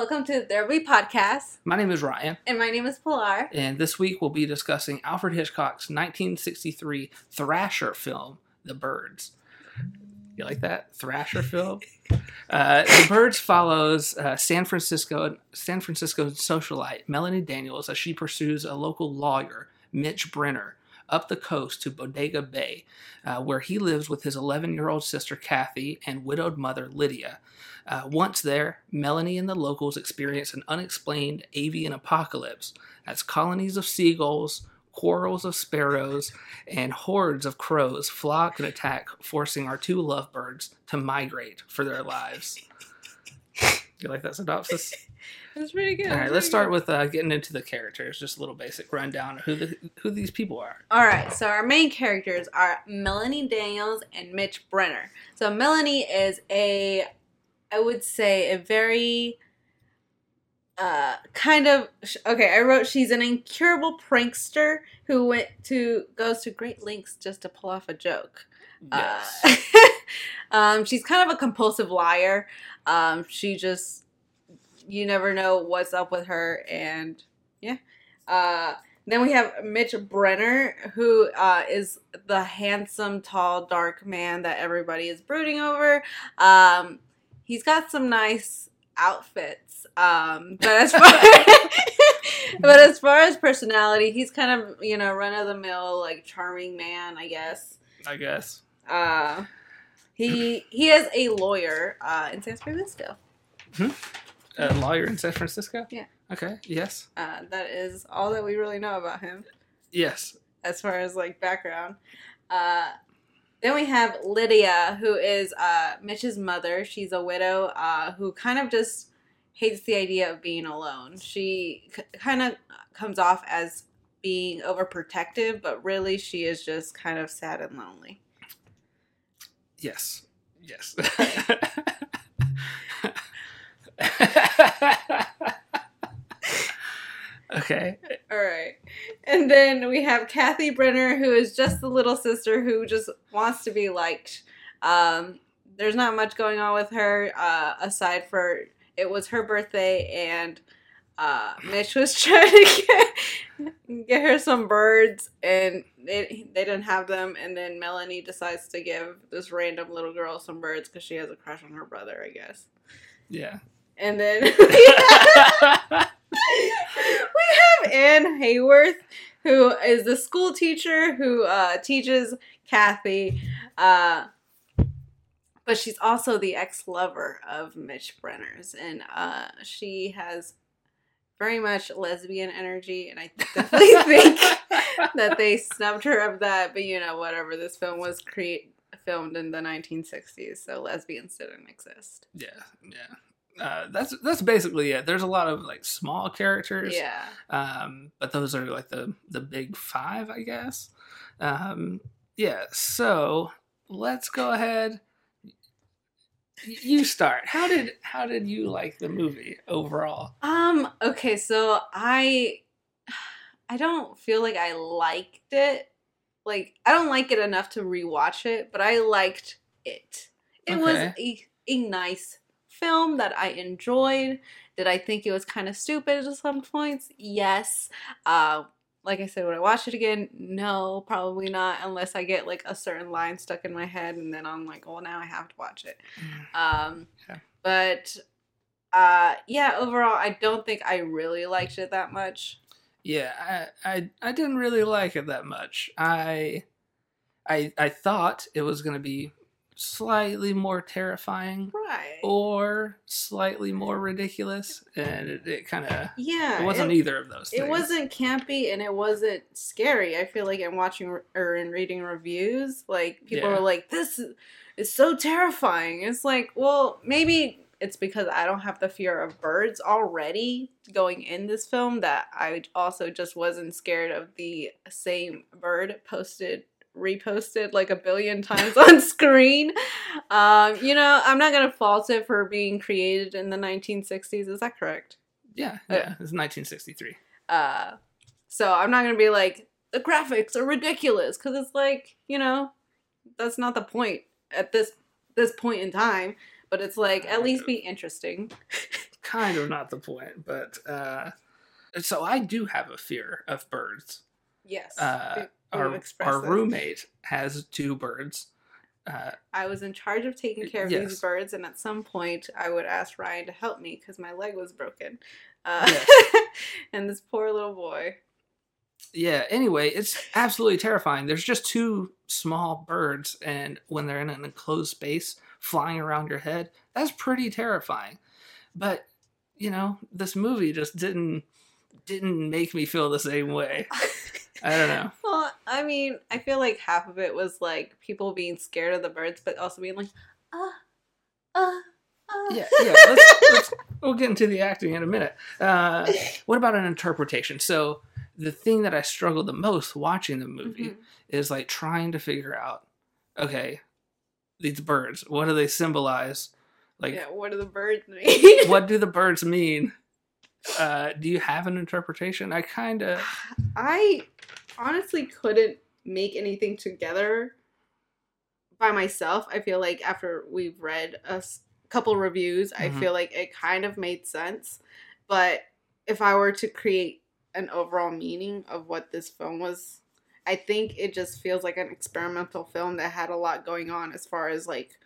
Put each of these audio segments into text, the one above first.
welcome to There We Podcast. My name is Ryan, And my name is Pilar. and this week we'll be discussing Alfred Hitchcock's 1963 Thrasher film, The Birds. You like that Thrasher film? Uh, the Birds follows uh, San Francisco San Francisco socialite Melanie Daniels as she pursues a local lawyer, Mitch Brenner, up the coast to Bodega Bay, uh, where he lives with his 11 year old sister Kathy and widowed mother Lydia. Uh, once there, Melanie and the locals experience an unexplained avian apocalypse as colonies of seagulls, quarrels of sparrows, and hordes of crows flock and attack, forcing our two lovebirds to migrate for their lives. You like that synopsis? That's pretty good. All right, let's start with uh, getting into the characters. Just a little basic rundown of who the, who these people are. All right, so our main characters are Melanie Daniels and Mitch Brenner. So Melanie is a, I would say, a very, uh, kind of okay. I wrote she's an incurable prankster who went to goes to great lengths just to pull off a joke. Yes. Uh, um, she's kind of a compulsive liar. Um, she just you never know what's up with her, and yeah. Uh, then we have Mitch Brenner, who uh, is the handsome, tall, dark man that everybody is brooding over. Um, he's got some nice outfits, um, but as far but as far as personality, he's kind of you know run of the mill, like charming man, I guess. I guess. Uh, he he is a lawyer uh, in San Francisco. A lawyer in San Francisco? Yeah. Okay, yes. Uh, that is all that we really know about him Yes. as far as like background. Uh, then we have Lydia, who is uh, Mitch's mother. She's a widow uh, who kind of just hates the idea of being alone. She c- kind of comes off as being overprotective, but really she is just kind of sad and lonely. Yes. Yes. okay. All right. And then we have Kathy Brenner, who is just the little sister who just wants to be liked. Um, there's not much going on with her uh, aside for it was her birthday and uh, Mitch was trying to get, get her some birds and they, they didn't have them. And then Melanie decides to give this random little girl some birds because she has a crush on her brother, I guess. Yeah. And then we have, we have Anne Hayworth, who is the school teacher who uh, teaches Kathy, uh, but she's also the ex lover of Mitch Brenner's, and uh, she has very much lesbian energy, and I definitely think that they snubbed her of that. But you know, whatever. This film was create filmed in the 1960s, so lesbians didn't exist. Yeah. Yeah. Uh, that's that's basically it. There's a lot of like small characters, Yeah. um, but those are like the the big five, I guess. Um, yeah. So let's go ahead. You start. How did how did you like the movie overall? Um, okay, so I I don't feel like I liked it. Like I don't like it enough to rewatch it, but I liked it. It was a, a nice film that I enjoyed. Did I think it was kind of stupid at some points? Yes. Uh like I said, would I watch it again? No, probably not, unless I get like a certain line stuck in my head and then I'm like, well, now I have to watch it. Um, Yeah. but uh, yeah, overall, I don't think I really liked it that much. Yeah, I, I I didn't really like it that much. I I I thought it was gonna be slightly more terrifying Right. or slightly more ridiculous, and it, it kind of yeah. it wasn't either of those. things. It wasn't campy and it wasn't scary. I feel like in watching or in reading reviews, like people Yeah. were like, "This is, is so terrifying." It's like, well, maybe it's because I don't have the fear of birds already going in this film that I also just wasn't scared of the same bird posted reposted like a billion times on screen. Um, you know, I'm not gonna fault it for being created in the 1960s. Is that correct? Yeah, yeah. It's 1963. Uh, so I'm not gonna be like the graphics are ridiculous because it's like you know that's not the point at this this point in time. But it's like at least be interesting. kind of not the point, but uh, so I do have a fear of birds. Yes. Uh, our our roommate has two birds. Uh, I was in charge of taking care of Yes. these birds, and at some point, I would ask Ryan to help me because my leg was broken. Uh, Yes. and this poor little boy. yeah. Anyway, it's absolutely terrifying. There's just two small birds, and when they're in an enclosed space, flying around your head, that's pretty terrifying. But you know, this movie just didn't didn't make me feel the same way. I don't know. Well, I mean, I feel like half of it was like people being scared of the birds, but also being like, ah, ah, ah. Yeah, yeah. Let's, let's, we'll get into the acting in a minute. Uh, what about an interpretation? So the thing that I struggled the most watching the movie Mhm. is like trying to figure out, okay, these birds, what do they symbolize? Like, yeah, what do the birds mean? what do the birds mean? Uh, do you have an interpretation? I kind of, I honestly couldn't make anything together by myself. I feel like after we've read a s- couple reviews, I Mhm. feel like it kind of made sense. But if I were to create an overall meaning of what this film was, I think it just feels like an experimental film that had a lot going on as far as like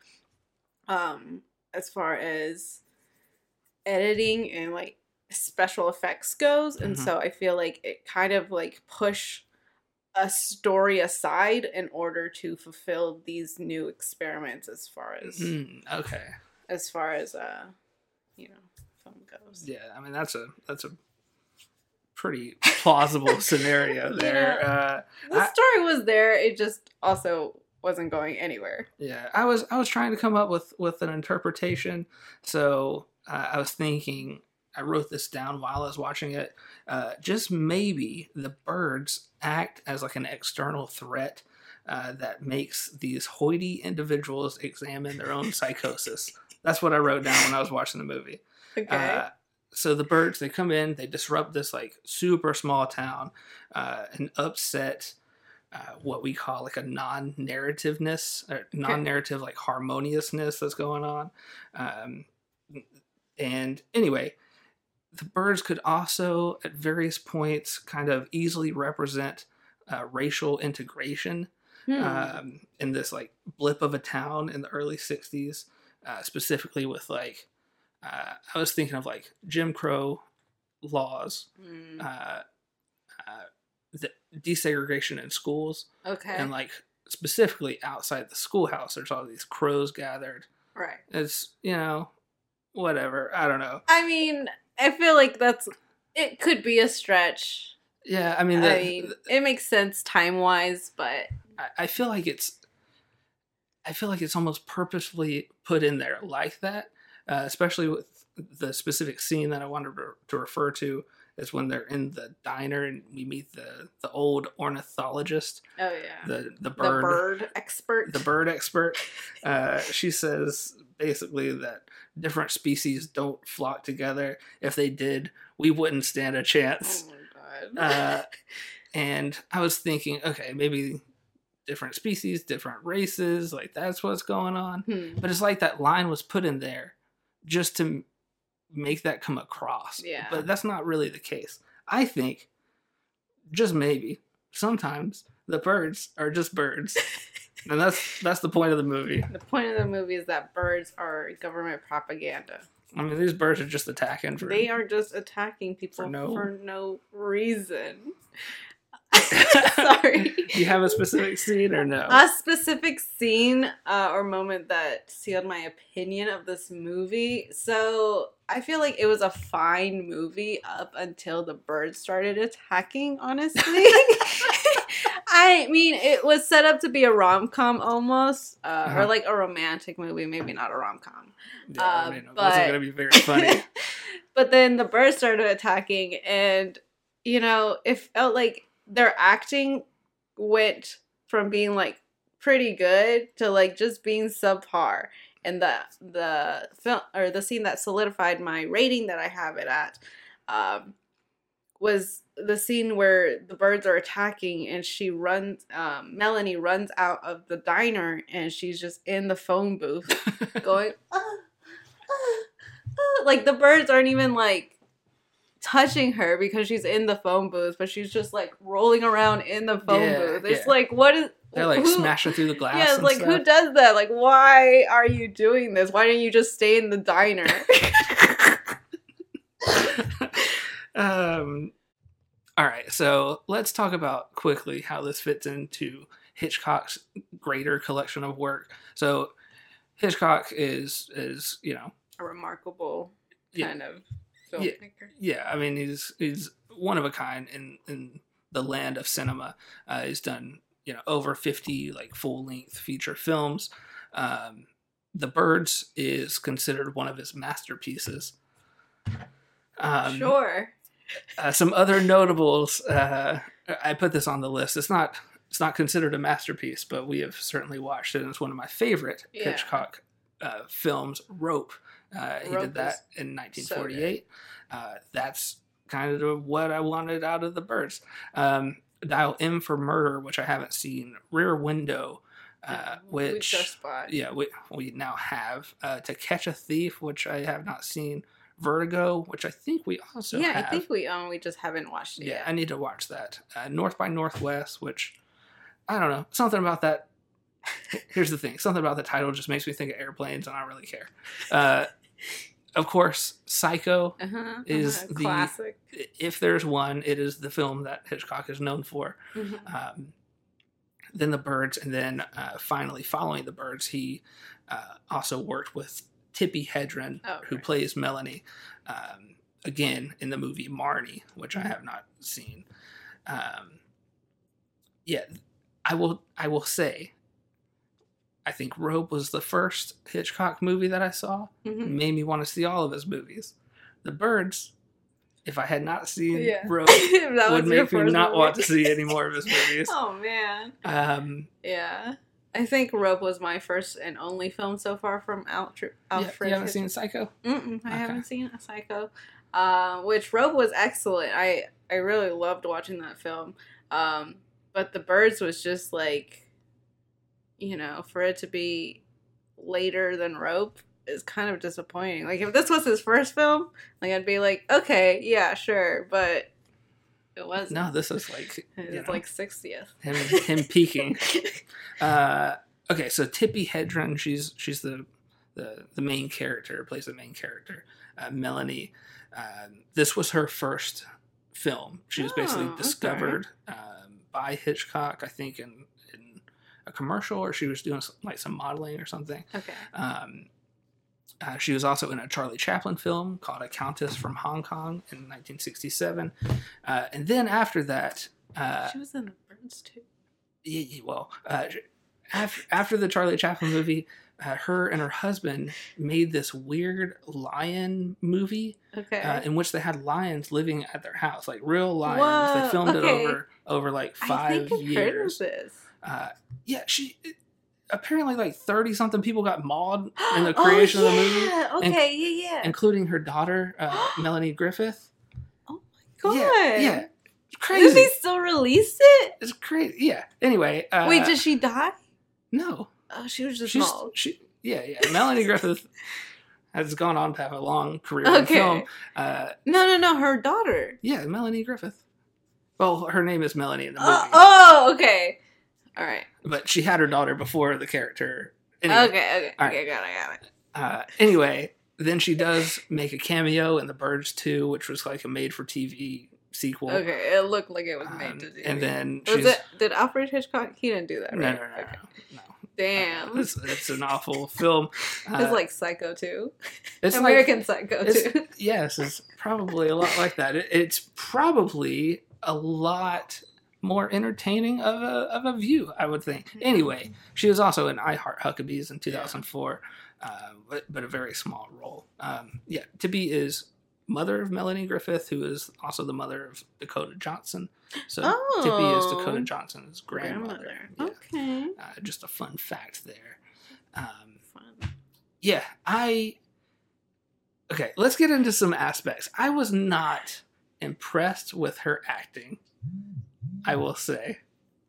um as far as editing and like special effects goes and Mhm. so i feel like it kind of like push a story aside in order to fulfill these new experiments as far as mm, okay, as far as uh you know film goes yeah. I mean, that's a that's a pretty plausible scenario there. Yeah. Uh, the I- story was there it just also wasn't going anywhere Yeah, I was I was trying to come up with with an interpretation. So uh, I was thinking I wrote this down while I was watching it. Uh, just maybe the birds act as like an external threat uh, that makes these hoity individuals examine their own psychosis. That's what I wrote down when I was watching the movie. okay Uh, so the birds they come in, they disrupt this like super small town, uh, and upset uh, what we call like a non-narrativeness, or non-narrative like harmoniousness that's going on. Um, and anyway, the birds could also at various points kind of easily represent uh, racial integration Hmm. um, in this like blip of a town in the early 60s uh, specifically with like uh, i was thinking of like jim crow laws Hmm. uh, uh, the desegregation in schools okay and like specifically outside the schoolhouse there's all these crows gathered right it's you know whatever i don't know I mean, I feel like that's it could be a stretch. yeah i mean, the, I mean, it makes sense time wise, but I- I feel like it's I feel like it's almost purposefully put in there like that, uh, especially with the specific scene that I wanted to, to refer to is when they're in the diner and we meet the the old ornithologist, oh yeah, the the the bird bird expert. the bird expert. Uh, she says basically that different species don't flock together. If they did, we wouldn't stand a chance. Oh my god. Uh, and I was thinking, okay, maybe different species, different races, like that's what's going on. Hmm. But it's like that line was put in there just to make that come across. Yeah. But that's not really the case. I think, just maybe, sometimes the birds are just birds. and that's that's the point of the movie. The point of the movie is that birds are government propaganda. I mean, these birds are just attacking for They are just attacking people For no- for no reason. Sorry. Do you have a specific scene or no? A specific scene uh, or moment that sealed my opinion of this movie. So I feel like it was a fine movie up until the birds started attacking, honestly. I mean, it was set up to be a rom com almost, uh, Uh-huh. or like a romantic movie, maybe not a rom com. yeah, I uh, mean, it wasn't but- gonna be very funny. but then the birds started attacking, and you know, it felt like their acting went from being like pretty good to like just being subpar. And the the film or the scene that solidified my rating that I have it at um, was the scene where the birds are attacking and she runs um, Melanie runs out of the diner and she's just in the phone booth going "Ah, ah, like the birds aren't even like touching her because she's in the phone booth, but she's just like rolling around in the phone Yeah, booth. It's yeah. like what is They're like who- smashing through the glass. Yeah, like who does that? Like why are you doing this? Why didn't you just stay in the diner? um, all right, so let's talk about quickly how this fits into Hitchcock's greater collection of work. So Hitchcock is is you know A remarkable Yeah. kind of Yeah. filmmaker. yeah I mean he's he's one of a kind in in the land of cinema. Uh, he's done you know over fifty like full length feature films. Um, the Birds is considered one of his masterpieces. Um, sure. Uh, some other notables. Uh, I put this on the list. It's not. It's not considered a masterpiece, but we have certainly watched it, and it's one of my favorite Yeah. Hitchcock uh, films. Rope. Uh, he did that in 1948. uh, that's kind of what I wanted out of the birds. Um, Dial M for Murder, which I haven't seen. Rear Window, uh, which yeah, we we now have. Uh, to Catch a Thief, which I have not seen. Vertigo, which I think we also yeah, have. I think we own. We just haven't watched it Yeah, yet. I need to watch that. Uh, North by Northwest, which I don't know, something about that. Here's the thing: something about the title just makes me think of airplanes, and I don't really care. Of course, Psycho. Uh-huh, is uh-huh, the- classic. If there's one, it is the film that Hitchcock is known for. Mhm. Um, then the Birds, and then uh, finally, following the Birds, he uh, also worked with Tippi Hedren, Oh, who right. plays Melanie, um, again in the movie Marnie, which I Mhm. have not seen. Um, yeah, I will. I will say, I think Rope was the first Hitchcock movie that I saw. Mhm. Made me want to see all of his movies. The Birds, if I had not seen Yeah. Rope, would make me not movie. want to see any more of his movies. oh man. Um, Yeah. I think Rope was my first and only film so far from Alfred. yeah, you haven't Hitchcock. seen Psycho? Mm-mm, I Okay. haven't seen a Psycho, uh, which Rope was excellent. I I really loved watching that film. Um, but The Birds was just like, you know, for it to be later than Rope is kind of disappointing. Like if this was his first film, like I'd be like, okay, yeah, sure, but it wasn't. No, this is like it's like sixtieth. him him peaking. Uh, okay, so Tippi Hedren, she's she's the the the main character, plays the main character, uh, Melanie. Um, this was her first film. She was basically Oh, okay. discovered um, by Hitchcock, I think, in in a commercial, or she was doing some, like some modeling or something. Okay. Um, uh, she was also in a Charlie Chaplin film called A Countess from Hong Kong in 1967. Uh, and then after that, uh, she was in The Birds too. Yeah, y- well, uh, after, after the Charlie Chaplin movie, uh, her and her husband made this weird lion movie Okay. uh, in which they had lions living at their house, like real lions. Whoa, they filmed okay. it over over like I five years. Heard of this. Uh, yeah, she apparently like thirty something people got mauled in the Oh, creation of the movie, yeah, Okay, yeah, yeah. including her daughter uh, Melanie Griffith. Oh my god. Yeah, yeah, Did crazy. they still release it? It's crazy. Yeah. Anyway, uh, Wait, did she die? no? Oh, she was just She's mauled. she. Yeah, yeah. Melanie Griffith has gone on to have a long career in film. Uh, No, no, no. Her daughter. yeah, Melanie Griffith. Well, her name is Melanie in the movie, Oh, oh, okay. All right. but she had her daughter before the character. Anyway, Okay, okay, All okay. Got it, got it. Uh, anyway, then she does make a cameo in The Birds 2, which was like a made-for-TV sequel. Okay, it looked like it was Um, made to do. and then was it? Did Alfred Hitchcock? He didn't do that, no, right? no, no, Okay. no, no. Damn. It's, it's an awful film. Uh, it's like Psycho too. it's like- American Psycho it's- too. yes, it's probably a lot like that. It, it's probably a lot more entertaining of a of a view, I would think. Anyway, she was also in I Heart Huckabees in 2004, uh, but, but a very small role. Um, yeah, Tippi is mother of Melanie Griffith, who is also the mother of Dakota Johnson. So Tippi is Oh. Dakota Johnson's grandmother. Yeah. Okay. Uh, just a fun fact there. Um, Fun. yeah, I. Okay, let's get into some aspects. I was not impressed with her acting. I will say.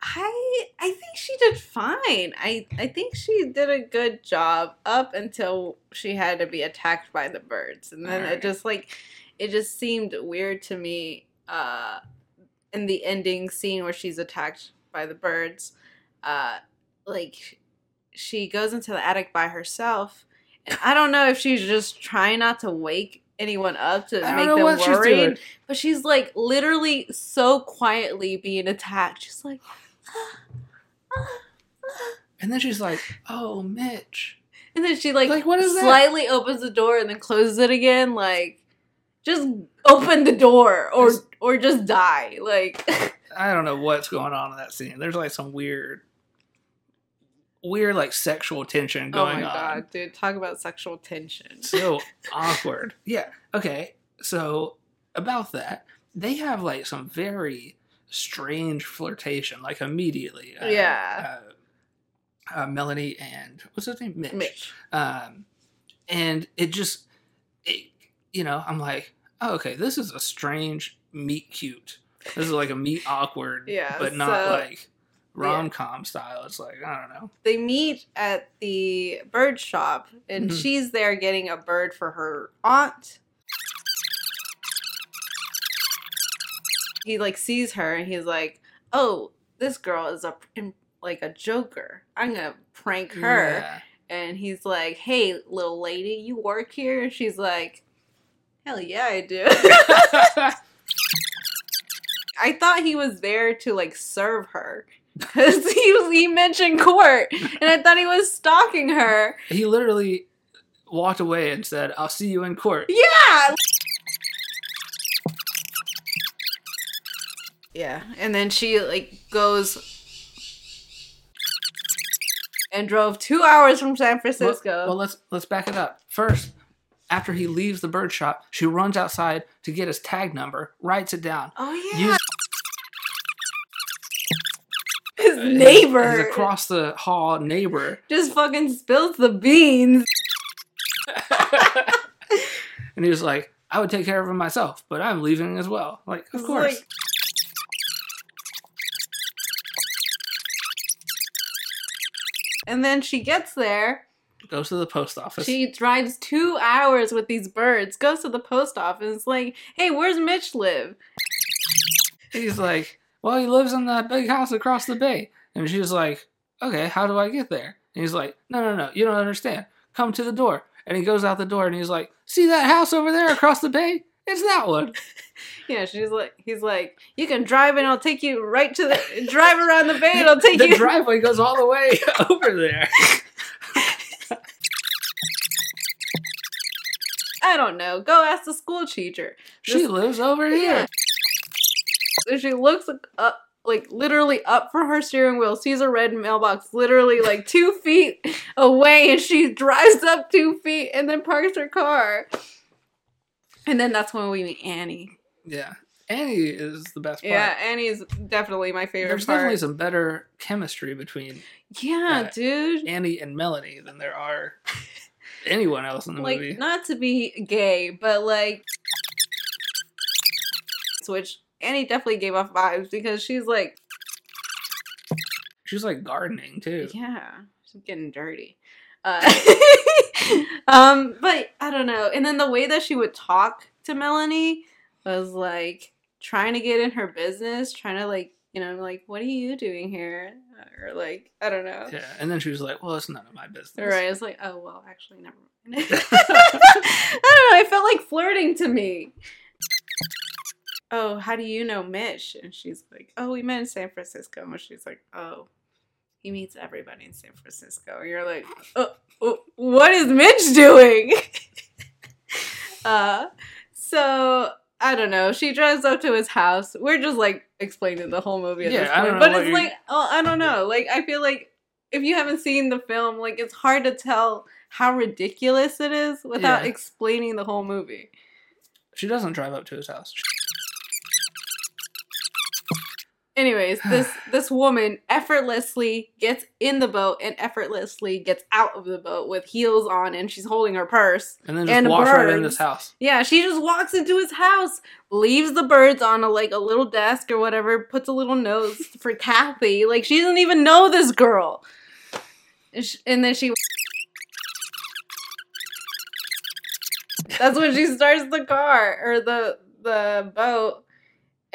I I think she did fine. I I think she did a good job up until she had to be attacked by the birds, and then Alright. it just like it just seemed weird to me. Uh, in the ending scene where she's attacked by the birds, uh, like she goes into the attic by herself, and I don't know if she's just trying not to wake anyone up to make them worried. But she's like literally so quietly being attacked. She's like, And then she's like, "Oh, Mitch." and then she like, Like, what is that? slightly opens the door and then closes it again. Like, just open the door or It's- or just die. Like, I don't know what's going on in that scene. There's like some weird, weird like sexual tension going on. oh my on. god, dude, talk about sexual tension. So awkward. Yeah. Okay. So about that, they have like some very strange flirtation, like immediately. Uh, Yeah. Uh, uh, Melanie and what's his name? Mitch. Mitch. Um, and it just, it, you know, I'm like, oh, okay, this is a strange meet cute. This is like a meet awkward, Yeah, but not so- like rom com style. It's like I don't know. They meet at the bird shop, and Mhm. she's there getting a bird for her aunt. He like sees her, and he's like, "Oh, this girl is a like a joker. I'm gonna prank her." Yeah. And he's like, "Hey, little lady, you work here?" And she's like, "Hell yeah, I do." I thought he was there to like serve her because he was, he mentioned court, and I thought he was stalking her. he literally walked away and said, "I'll see you in court." Yeah. Yeah, and then she like goes and drove two hours from San Francisco. Well, well, let's let's back it up. First, after he leaves the bird shop, she runs outside to get his tag number, writes it down. oh yeah, Use- his neighbor his across the hall neighbor, just fucking spills the beans. and he was like, "I would take care of him myself, but I'm leaving as well." Like, of It's course. like- and then she gets there. Goes to the post office. She drives two hours with these birds, goes to the post office, like, hey, where's Mitch live? He's like, "Well, he lives in that big house across the bay," and she's like, "Okay, how do I get there?" And he's like, "No, no, no, you don't understand. Come to the door." And he goes out the door, and he's like, "See that house over there across the bay? It's that one." Yeah, she's like, he's like, you can drive and I'll take you right to the, drive around the bay and I'll take the you. The driveway goes all the way over there. I don't know. Go ask the school teacher. She This- lives over here. Yeah. And she looks up, like literally up from her steering wheel, sees a red mailbox literally like two feet away, and she drives up two feet and then parks her car. And then that's when we meet Annie. Yeah. Annie is the best part. Yeah, Annie is definitely my favorite There's part. definitely some better chemistry between yeah, uh, dude. Annie and Melanie than there are anyone else in the Like, movie. not to be gay, but like, which Annie definitely gave off vibes because she's like, She's like gardening too. Yeah, she's getting dirty. Uh, um, but I don't know. And then the way that she would talk to Melanie was like trying to get in her business, trying to like, you know, like, what are you doing here? Or like, I don't know. Yeah. And then she was like, Well, it's none of my business. Right. It's like, oh well, actually, never mind. I don't know. I felt like flirting to me. Oh, how do you know Mitch? And she's like, oh, we met in San Francisco. And she's like, oh, he meets everybody in San Francisco. And you're like, oh, oh, what is Mitch doing? uh, so I don't know. She drives up to his house. We're just like explaining the whole movie at Yeah, this I point. don't know but it's like, oh, I don't know. Like, I feel like if you haven't seen the film, like it's hard to tell how ridiculous it is without Yeah. explaining the whole movie. She doesn't drive up to his house. Anyways, this this woman effortlessly gets in the boat and effortlessly gets out of the boat with heels on, and she's holding her purse. And then just And walks right in this house. Yeah, she just walks into his house, leaves the birds on a like a little desk or whatever, puts a little note for Kathy. Like she doesn't even know this girl. And sh- And then she. That's when she starts the car or the the boat,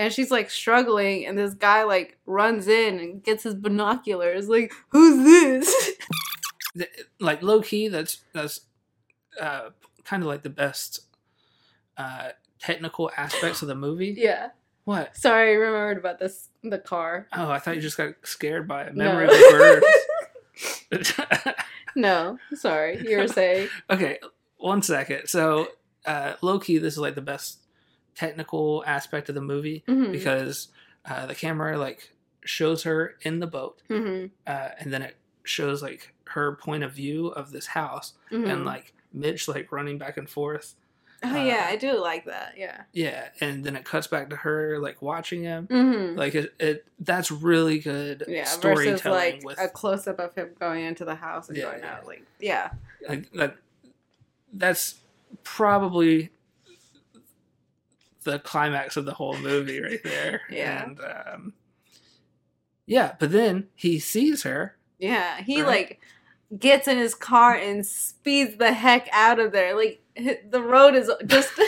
and she's like struggling, and this guy like runs in and gets his binoculars. Like, who's this? Like low key, that's that's uh, kind of like the best uh, technical aspects of the movie. yeah. What? Sorry, I remembered about this. The car. Oh, I thought you just got scared by a No. memory of the birds. No, sorry, you were saying. okay, one second. So, uh, low key, this is like the best technical aspect of the movie Mhm. because uh, the camera like shows her in the boat, Mhm. uh, and then it shows like her point of view of this house, and Mhm. like Mitch like running back and forth. oh uh, yeah, I do like that. Yeah. Yeah, and then it cuts back to her like watching him. Mm-hmm. Like it, it that's really good Yeah, storytelling versus like with a close up of him going into the house and Yeah, going yeah. out. Like, yeah, like that that's probably the climax of the whole movie right there Yeah. and um yeah but then he sees her yeah. He Right. like gets in his car and speeds the heck out of there. Like the road is just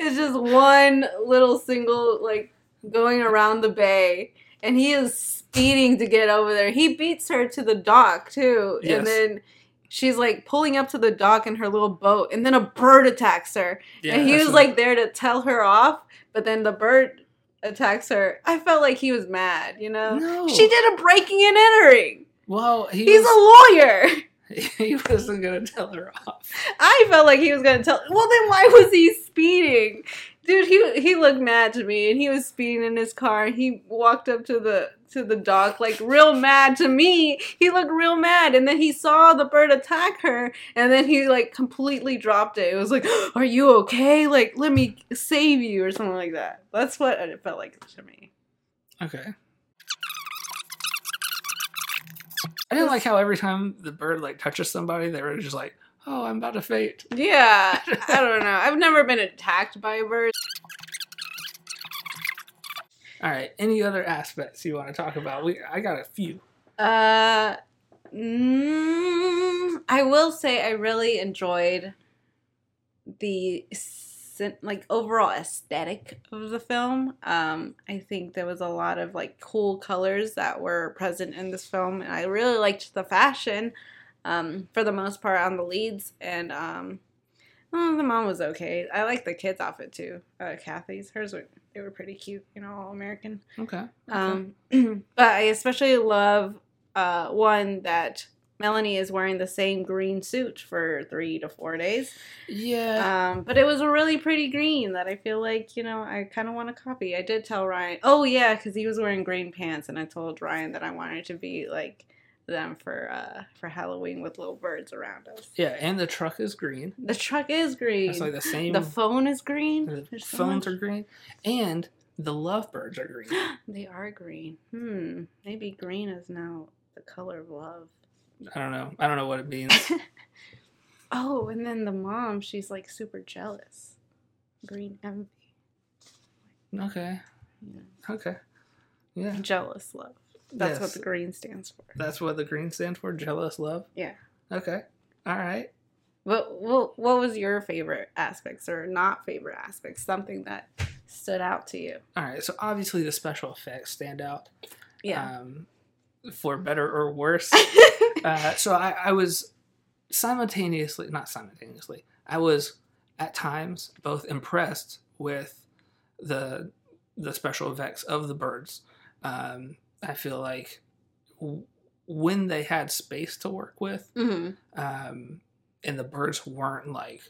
it's just one little single like going around the bay, and he is speeding to get over there. He beats her to the dock too, Yes. and then. She's like pulling up to the dock in her little boat, and then a bird attacks her. yeah and he was like there to tell her off, but then the bird attacks her. I felt like he was mad, you know? no She did a breaking and entering. well he He's was, a lawyer. he wasn't gonna tell her off I felt like he was gonna tell. Well, then why was he speeding, dude? He he looked mad to me, and he was speeding in his car. And he walked up to the to the dock like real mad to me. He looked real mad, and then he saw the bird attack her, and then he like completely dropped it. It was like, "Are you okay? Like, let me save you," or something like that. That's what it felt like to me. okay i didn't like how every time the bird like touches somebody they were just like oh i'm about to faint Yeah, I don't know. I've never been attacked by a bird. all right any other aspects you want to talk about we i got a few Uh, mm, I will say I really enjoyed the like overall aesthetic of the film. Um, I think there was a lot of like cool colors that were present in this film, and I really liked the fashion. Um, for the most part on the leads, and um, oh, the mom was okay. I like the kids' outfit too. Uh, Kathy's, hers were they were pretty cute, you know, all American. okay, okay. Um, but I especially love uh, one that Melanie is wearing the same green suit for three to four days. yeah Um, but it was a really pretty green that I feel like, you know, I kind of want to copy. I did tell Ryan, oh, yeah, because he was wearing green pants, and I told Ryan that I wanted to be like them for uh for Halloween with little birds around us. Yeah, and the truck is green. The truck is green. It's like the same. the phone is green. the There's phones much- are green, and the lovebirds are green. They are green. Hmm. Maybe green is now the color of love. I don't know. I don't know what it means. oh, and then the mom, she's like super jealous. Green envy. Okay. Yeah. Okay. Yeah, Jealous love. That's what the green stands for. that's what the green stands for. Jealous love. Yeah. Okay. All right. What, what what was your favorite aspects or not favorite aspects? Something that stood out to you. All right. So obviously the special effects stand out. Yeah. Um, for better or worse. uh, so I, I was simultaneously, not simultaneously, I was at times both impressed with the the special effects of the birds. Um, I feel like w- when they had space to work with, hmm um, and the birds weren't like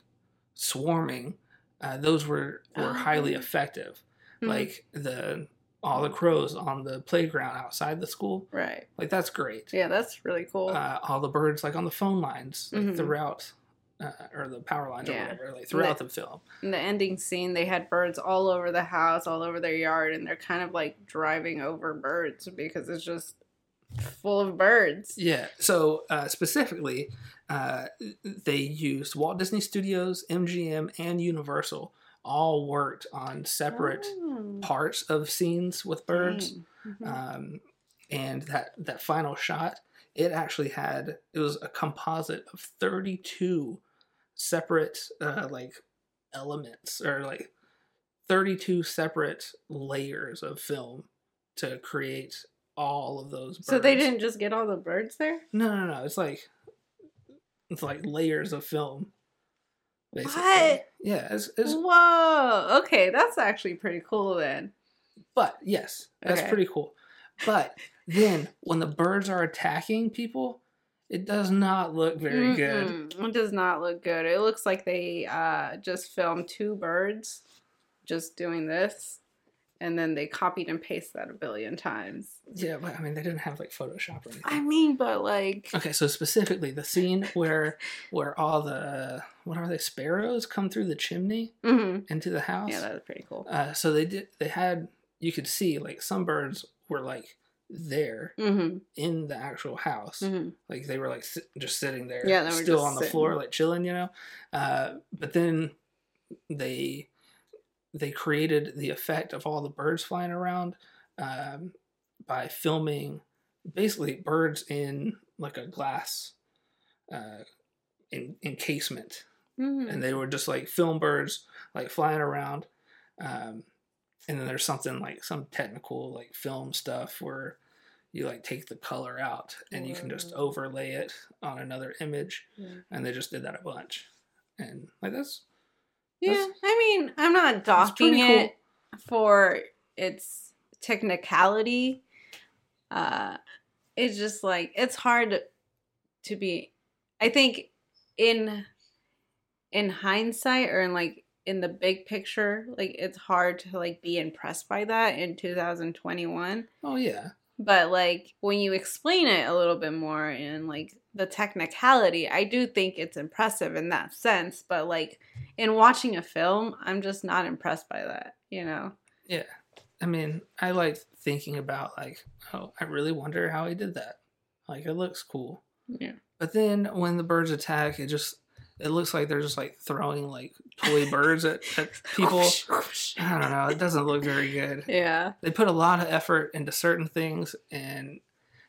swarming, uh, those were were highly Oh. effective. Mhm. Like the all the crows on the playground outside the school, right. like that's great Yeah, that's really cool. uh, all the birds like on the phone lines like, Mhm. throughout uh, or the power lines Yeah. or whatever, like throughout the film. In the ending scene, they had birds all over the house, all over their yard, and they're kind of like driving over birds because it's just full of birds. Yeah. So uh, specifically, uh, they used Walt Disney Studios, MGM, and Universal all worked on separate Oh. parts of scenes with birds. Mhm. um, and that that final shot it actually had it was a composite of 32 separate uh, like elements or like 32 separate layers of film to create all of those birds. so they didn't just get all the birds there? no no no it's like it's like layers of film basically What? yeah it's, it's, Whoa. Okay, that's actually pretty cool then. But yes, that's Okay. pretty cool. But then when the birds are attacking people, it does not look very good. Mm-mm. It does not look good. It looks like they uh, just filmed two birds just doing this, and then they copied and pasted that a billion times. Yeah, but I mean they didn't have like Photoshop or anything. I mean, but like, Okay, so specifically the scene where where all the what are they sparrows come through the chimney mhm. into the house. yeah, that was pretty cool. uh, so they did. They had you could see like some birds were like there Mm-hmm. in the actual house. Mm-hmm. like they were like sit, just sitting there Yeah, still on the sitting. floor like chilling you know uh, but then they they created the effect of all the birds flying around um, by filming basically birds in like a glass uh, in, encasement Mm-hmm. and they were just like film birds like flying around um, and then there's something like some technical like film stuff where you like take the color out and you can just overlay it on another image Yeah. and they just did that a bunch and like that's Yeah, That's- I mean, I'm not docking it for its technicality. Uh, it's just like it's hard to be. I think in in hindsight or in like in the big picture, like it's hard to like be impressed by that in 2021 oh yeah. But like when you explain it a little bit more in like the technicality i do think it's impressive in that sense but like in watching a film i'm just not impressed by that you know? Yeah. I mean i like thinking about like oh i really wonder how he did that. Like it looks cool. Yeah. But then when the birds attack it just it looks like they're just like throwing like toy birds at, at people I don't know. It doesn't look very good. yeah They put a lot of effort into certain things, and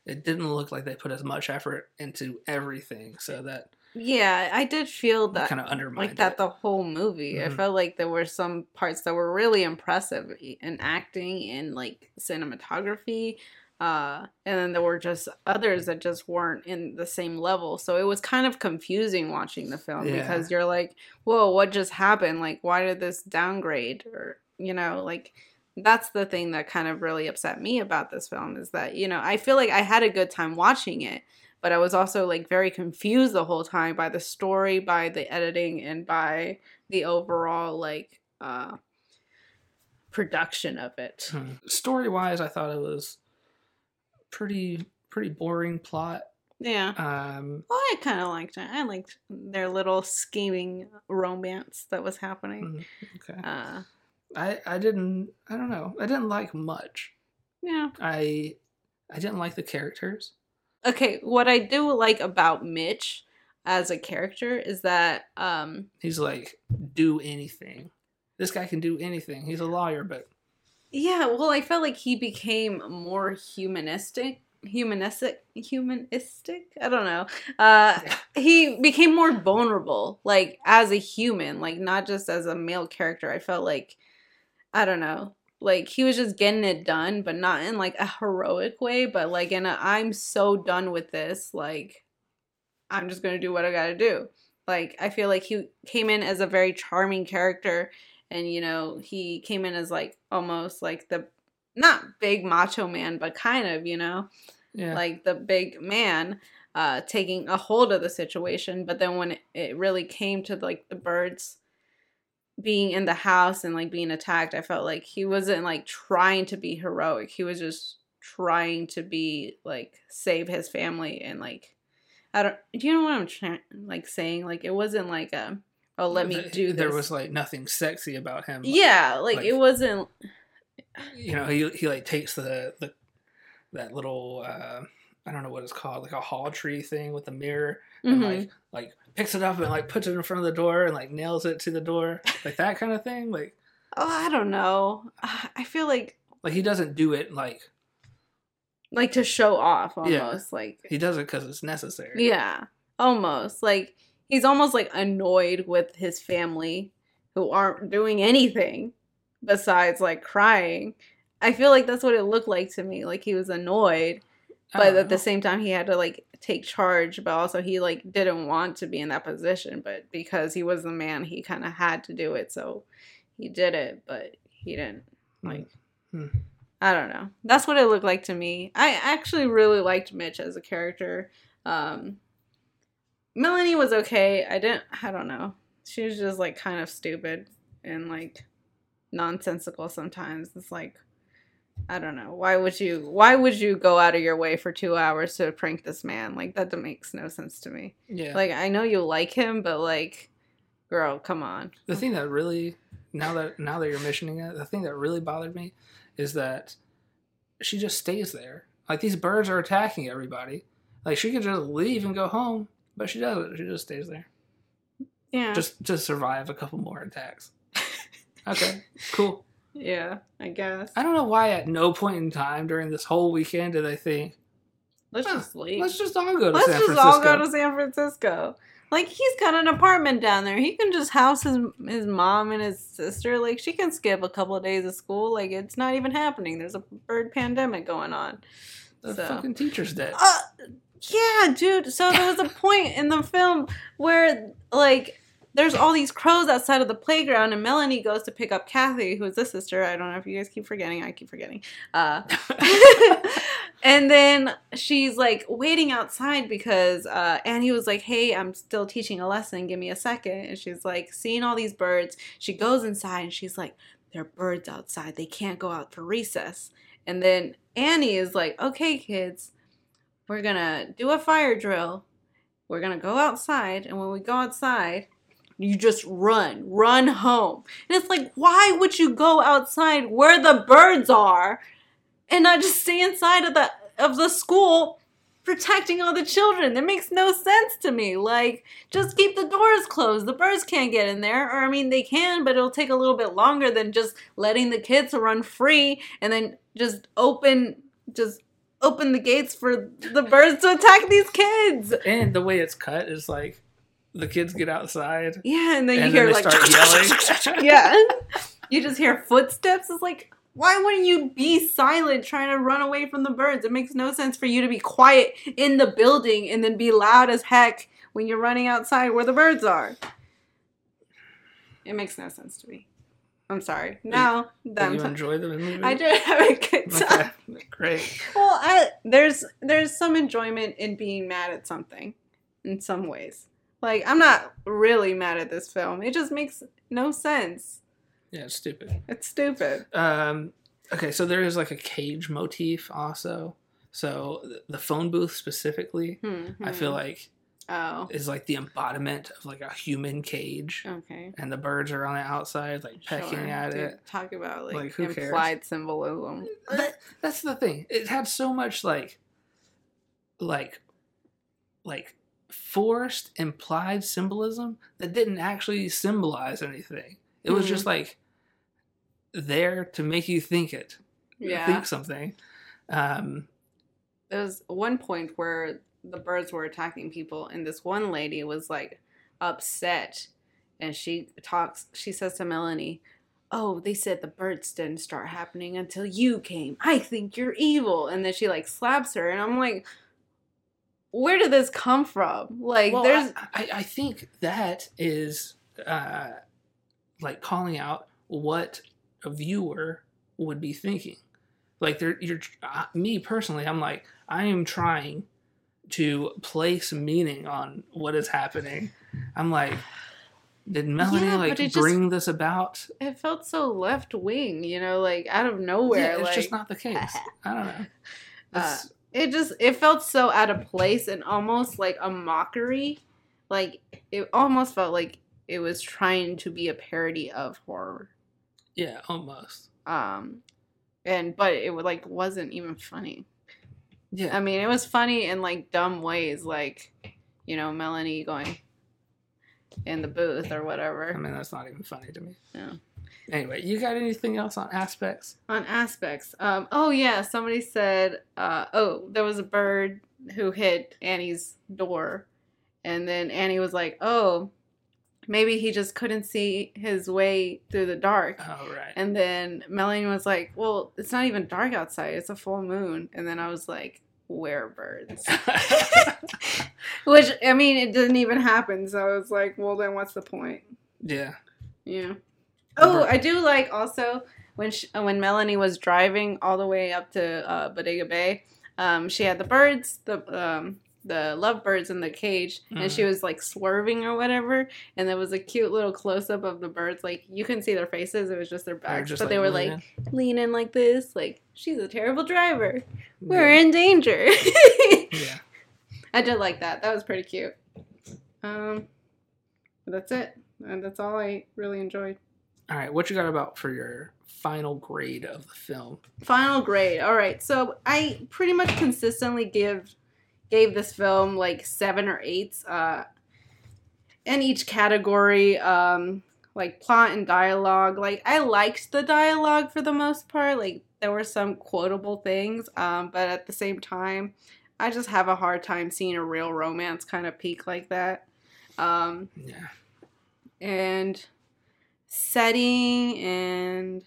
it didn't look like they put as much effort into everything. So that yeah i did feel that kind of undermined like that it. the whole movie i Mhm. felt like there were some parts that were really impressive in acting and like cinematography uh and then there were just others that just weren't in the same level so it was kind of confusing watching the film Yeah. because you're like whoa what just happened like why did this downgrade or you know like that's the thing that kind of really upset me about this film is that you know i feel like i had a good time watching it but I was also like very confused the whole time by the story, by the editing, and by the overall like uh production of it. Story wise, I thought it was pretty pretty boring plot. Yeah. Um, Well, I kind of liked it. I liked their little scheming romance that was happening. mm, okay. Uh, I I didn't I don't know I didn't like much. yeah. I I didn't like the characters. Okay. What I do like about Mitch as a character is that um He's like do anything. This guy can do anything. He's a lawyer, but Yeah, well, I felt like he became more humanistic, humanistic, humanistic. I don't know. Uh, he became more vulnerable, like as a human, like not just as a male character. I felt like, I don't know, like he was just getting it done, but not in like a heroic way, but like in a I'm so done with this, like I'm just gonna do what I gotta do. Like I feel like he came in as a very charming character and you know he came in as like almost like the not big macho man but kind of you know yeah. like the big man uh taking a hold of the situation but then when it, it really came to like the birds being in the house and like being attacked i felt like he wasn't like trying to be heroic he was just trying to be like save his family and like I don't. Do you know what I'm trying like saying? Like it wasn't like a oh let me do this. There was like nothing sexy about him. yeah, like, like- it wasn't. you know, he he like takes the the that little uh I don't know what it's called, like a hall tree thing with the mirror, and Mhm. like like picks it up and like puts it in front of the door and like nails it to the door, like that kind of thing. Like oh, I don't know. I feel like like he doesn't do it like like to show off Yeah. almost like he does it because it's necessary. Yeah, almost. Like he's almost like annoyed with his family who aren't doing anything besides like crying. I feel like that's what it looked like to me. Like he was annoyed, but at the same time he had to like take charge, but also he like didn't want to be in that position, but because he was the man, he kind of had to do it. So he did it, but he didn't like Hmm. I don't know. That's what it looked like to me. I actually really liked Mitch as a character. Um Melanie was okay. I didn't I don't know. She was just like kind of stupid and like nonsensical sometimes. It's like I don't know. Why would you why would you go out of your way for 2 hours to prank this man? Like that makes no sense to me. yeah. Like I know you like him, but like girl, come on. the thing that really now that now that you're mentioning it, the thing that really bothered me is that she just stays there. Like these birds are attacking everybody. Like she could just leave and go home, but she doesn't. She just stays there. Yeah. just to survive a couple more attacks. Okay, cool. yeah, I guess. I don't know why at no point in time during this whole weekend did I think Let's Huh, just leave. let's just all go to Let's San just Francisco. all go to San Francisco. Like he's got an apartment down there. He can just house his his mom and his sister. Like she can skip a couple of days of school. Like it's not even happening. There's a bird pandemic going on. the so. fucking teacher's dead. Uh, yeah, dude. So there was a point in the film where like there's all these crows outside of the playground, and Melanie goes to pick up Kathy, who's the sister. I don't know if you guys keep forgetting. I keep forgetting. Uh, and then she's like waiting outside because uh, Annie was like, "Hey, I'm still teaching a lesson. Give me a second. And she's like, seeing all these birds. She goes inside and she's like, "There are birds outside. They can't go out for recess." And then Annie is like, "Okay, kids, we're gonna do a fire drill. We're gonna go outside, and when we go outside." You just run, run home. And it's like, why would you go outside where the birds are and not just stay inside of the of the school protecting all the children. That makes no sense to me. Like, just keep the doors closed. The birds can't get in there. Or I mean they can, but it'll take a little bit longer than just letting the kids run free and then just open just open the gates for the birds to attack these kids. and the way it's cut is like the kids get outside Yeah, and then you and hear then like start yelling. yeah. You just hear footsteps. It's like, why wouldn't you be silent trying to run away from the birds? It makes no sense for you to be quiet in the building and then be loud as heck when you're running outside where the birds are. It makes no sense to me. I'm sorry. Now that you enjoy the movie? I did have a good time. Okay, great. Well, I there's there's some enjoyment in being mad at something in some ways. Like I'm not really mad at this film. It just makes no sense. Yeah, it's stupid. It's stupid. Um, okay, so there is like a cage motif also. So the phone booth specifically, Hmm, I feel hmm. like Oh. is like the embodiment of like a human cage, Okay. and the birds are on the outside like pecking Sure. at Dude, it. Talk about like, Like, who cares? implied symbolism. That, that's the thing. It had so much like, like, like forced implied symbolism that didn't actually symbolize anything. It was Mhm. just like there to make you think it, Yeah. think something. Um, there was one point where the birds were attacking people, and this one lady was like upset, and she talks. She says to Melanie, "Oh, they said the birds didn't start happening until you came. I think you're evil." And then she like slaps her, and I'm like, "Where did this come from? Like, well, there's I, I, think that is uh, like calling out what a viewer would be thinking. Like, there, you're uh, me personally. I'm like, I am trying to place meaning on what is happening. I'm like, did Melanie Yeah, like it just- bring this about? it felt so left wing, you know, like out of nowhere. yeah, it's like, just not the case. I don't know. It's- it just it felt so out of place and almost like a mockery. Like it almost felt like it was trying to be a parody of horror. Yeah, almost. Um and but it like wasn't even funny. Yeah. I mean, it was funny in like dumb ways like you know, Melanie going in the booth or whatever. I mean, that's not even funny to me. No. Anyway, you got anything else on aspects? On aspects. Um oh yeah, somebody said uh oh, there was a bird who hit Annie's door and then Annie was like, "Oh, maybe he just couldn't see his way through the dark." Oh, right. And then Melanie was like, "Well, it's not even dark outside. It's a full moon." And then I was like, "Where birds?" Which I mean, it didn't even happen. So I was like, "Well, then what's the point?" yeah. Yeah. Oh, I do like also when she, when Melanie was driving all the way up to uh, Bodega Bay. Um, she had the birds, the um, the lovebirds in the cage, and she Mhm. was like swerving or whatever. And there was a cute little close up of the birds. Like you couldn't see their faces; it was just their backs. just, but they were leaning. like leaning like this, like she's a terrible driver. We're in danger. Yeah. I did like that. That was pretty cute. Um, that's it. And that's all I really enjoyed. All right. What you got about for your final grade of the film? Final grade. All right. So I pretty much consistently give gave this film like seven or eights. Uh, in each category, um, like plot and dialogue. Like I liked the dialogue for the most part. Like there were some quotable things, um, but at the same time, I just have a hard time seeing a real romance kind of peak like that. Um, Yeah. and setting and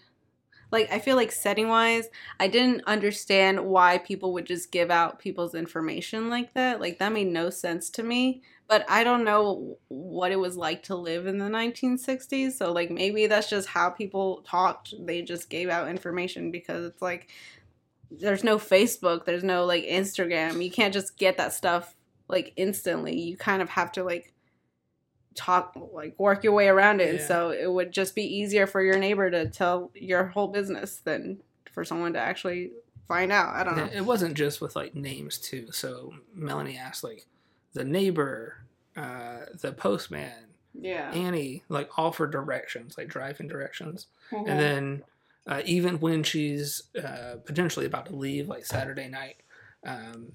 like I feel like setting wise, I didn't understand why people would just give out people's information like that. Like that made no sense to me. But I don't know what it was like to live in the 1960s. So like maybe that's just how people talked. They just gave out information because it's like there's no Facebook, there's no like Instagram. You can't just get that stuff like instantly. You kind of have to like talk like work your way around it and Yeah. so it would just be easier for your neighbor to tell your whole business than for someone to actually find out i don't know It wasn't just with like names too. So Melanie asked like the neighbor, uh, the postman, yeah Annie, like all for directions, like driving directions. Mhm. And then uh, even when she's uh, potentially about to leave, like Saturday night, um,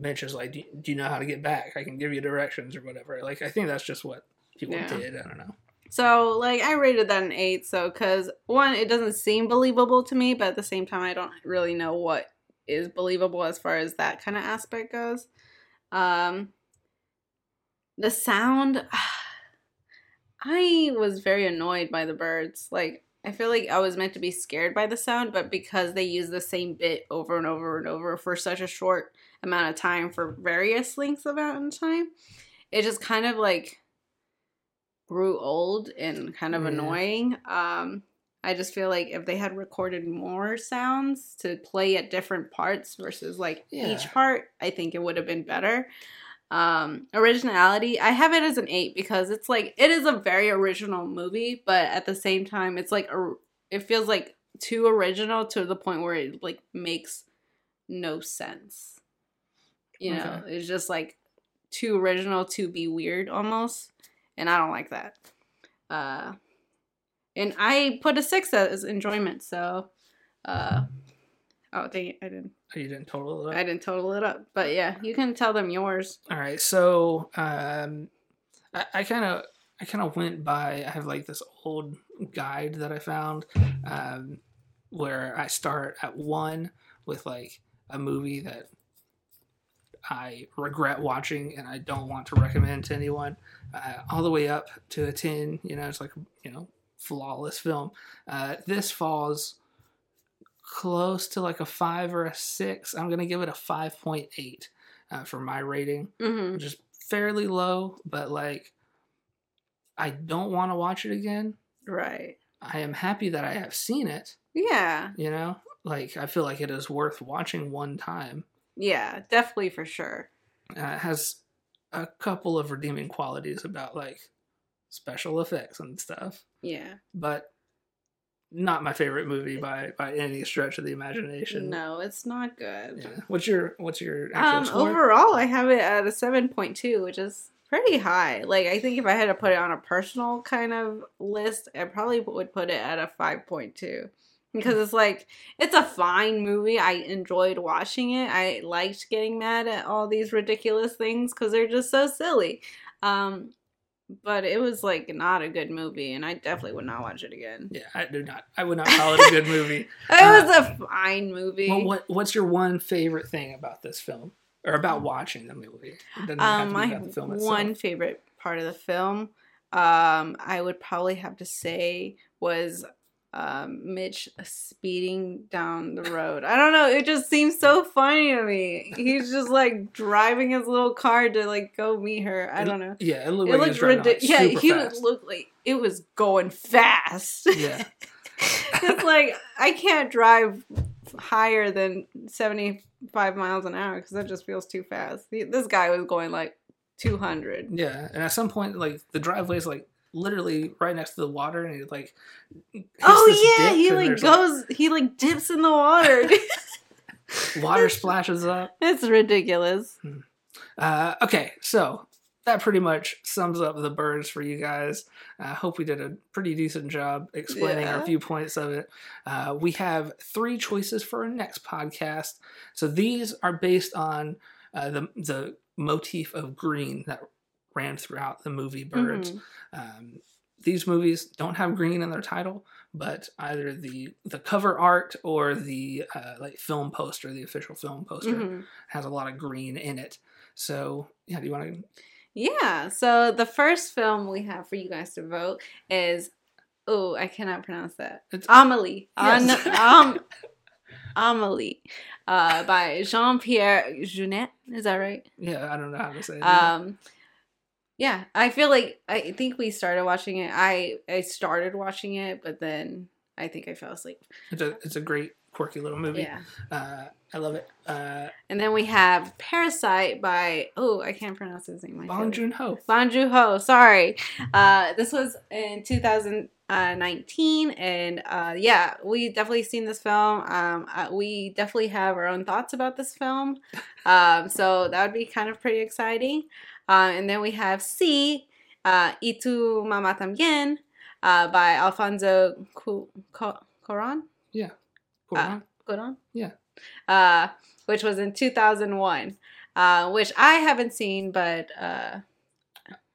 mentions like, do, "Do you know how to get back? I can give you directions or whatever." Like I think that's just what people Yeah. did. I don't know. so like i rated that an eight so because one it doesn't seem believable to me but at the same time i don't really know what is believable as far as that kind of aspect goes um the sound i was very annoyed by the birds like i feel like i was meant to be scared by the sound but because they use the same bit over and over and over for such a short amount of time for various lengths of amount of time it just kind of like grew old and kind of Yeah. annoying um I just feel like if they had recorded more sounds to play at different parts versus like Yeah. each part, I think it would have been better. Um, originality, I have it as an eight because it's like it is a very original movie, but at the same time, it's like a, it feels like too original to the point where it like makes no sense. You know, it's just like too original to be weird almost, and I don't like that. Uh, and I put a six as enjoyment, so uh, oh dang it, I didn't. Oh, you didn't total it up. I didn't total it up, but yeah, you can tell them yours. All right, so um, I kind of I kind of went by. I have like this old guide that I found um, where I start at one with like a movie that I regret watching and I don't want to recommend to anyone, uh, all the way up to a ten. You know, it's like you know flawless film. Uh, this falls close to like a five or a six. I'm gonna give it a five point eight uh, for my rating Mm-hmm. just fairly low, but like I don't want to watch it again. Right. I am happy that I have seen it, Yeah. you know? Like I feel like it is worth watching one time. Yeah. Definitely for sure. Uh, it has a couple of redeeming qualities about like special effects and stuff, Yeah. but not my favorite movie by by any stretch of the imagination. No, it's not good. Yeah. What's your what's your actual Um, score? overall, I have it at a seven point two, which is pretty high. Like, I think if I had to put it on a personal kind of list, I probably would put it at a five point two because it's like it's a fine movie. I enjoyed watching it. I liked getting mad at all these ridiculous things because they're just so silly. Um, but it was like not a good movie, and I definitely would not watch it again. Yeah, I do not. I would not call it a good movie. It Uh, was a fine movie. Well, what what's your one favorite thing about this film, or about watching the movie? It doesn't have Um, my about the film one favorite part of the film, um, I would probably have to say was um, Mitch speeding down the road. I don't know. It just seems so funny to me. He's just like driving his little car to like go meet her. I don't know. Yeah, it looked It like looked ridiculous. yeah, he fast. looked like it was going fast. Yeah, it's like I can't drive higher than 75 miles an hour because that just feels too fast. This guy was going like 200. yeah. And at some point, like the driveway is like literally right next to the water, and it like. Oh yeah, he like goes, he like dips in the water. water splashes up. it's ridiculous. Uh, okay, so that pretty much sums up the birds for you guys. I hope we did a pretty decent job explaining our Yeah. viewpoints of it. Uh, we have three choices for our next podcast. So these are based on uh, the the motif of green that ran throughout the movie Birds. Mhm. Um, these movies don't have green in their title, but either the the cover art or the uh, like film poster, the official film poster, Mhm. has a lot of green in it. So yeah, do you want to? Yeah. So the first film we have for you guys to vote is oh, I cannot pronounce that. It's Amelie. Yes. An- um, Amelie, uh, by Jean Pierre Jeunet. Is that right? yeah, I don't know how to say it. Um, yeah, I feel like I think we started watching it. I I started watching it, but then I think I fell asleep. it's a it's a great quirky little movie. Yeah. Uh, I love it. Uh, And then we have Parasite by oh I can't pronounce his name. Bong. Joon Ho. Bong Joon Ho. Sorry, uh, this was in 2019, and uh, yeah, we definitely seen this film. Um, uh, we definitely have our own thoughts about this film, um, so that would be kind of pretty exciting. Uh, and then we have C, uh, Y tu mamá también, uh, by Alfonso Cu- Co- Cuarón. Cool, Cuarón? Yeah. Uh, which was in 2001, uh, which I haven't seen, but uh,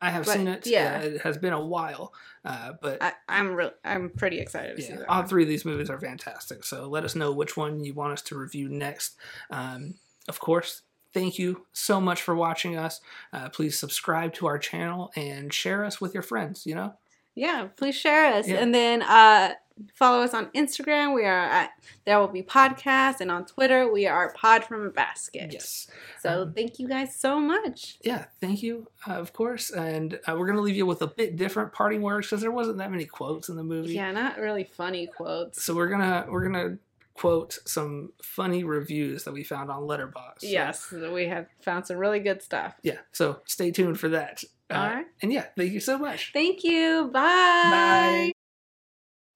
I have but, seen it. yeah. Yeah, it has been a while, uh, but I, I'm real. I'm pretty excited to see that. all one. three of these movies are fantastic. So let us know which one you want us to review next. Um, of course, thank you so much for watching us. Uh, please subscribe to our channel and share us with your friends. You know, Yeah, please share us, Yeah. and then uh, follow us on Instagram. We are at There Will Be Podcast, and on Twitter we are Pod from a Basket. yes, So Um, thank you guys so much. yeah, thank you, uh, of course. And uh, we're gonna leave you with a bit different parting words because there wasn't that many quotes in the movie. Yeah, not really funny quotes. So we're gonna we're gonna quote some funny reviews that we found on Letterboxd. So, Yes, we have found some really good stuff. yeah. So stay tuned for that. Uh, All right. And yeah, thank you so much. Thank you. Bye. Bye.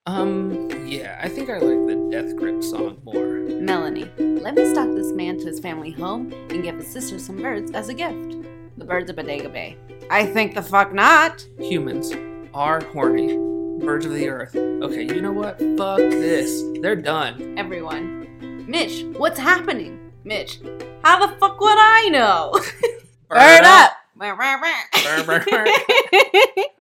Um. Yeah, I think I like the Death Grip song more. Melanie, let me stalk this man to his family home and give his sister some birds as a gift. The birds of Bodega Bay. I think the fuck not. Humans are horny. Birds of the earth. Okay, you know what? Fuck this. They're done. Everyone. Mitch, what's happening? Mitch, how the fuck would I know? Bird Bird up. Bird.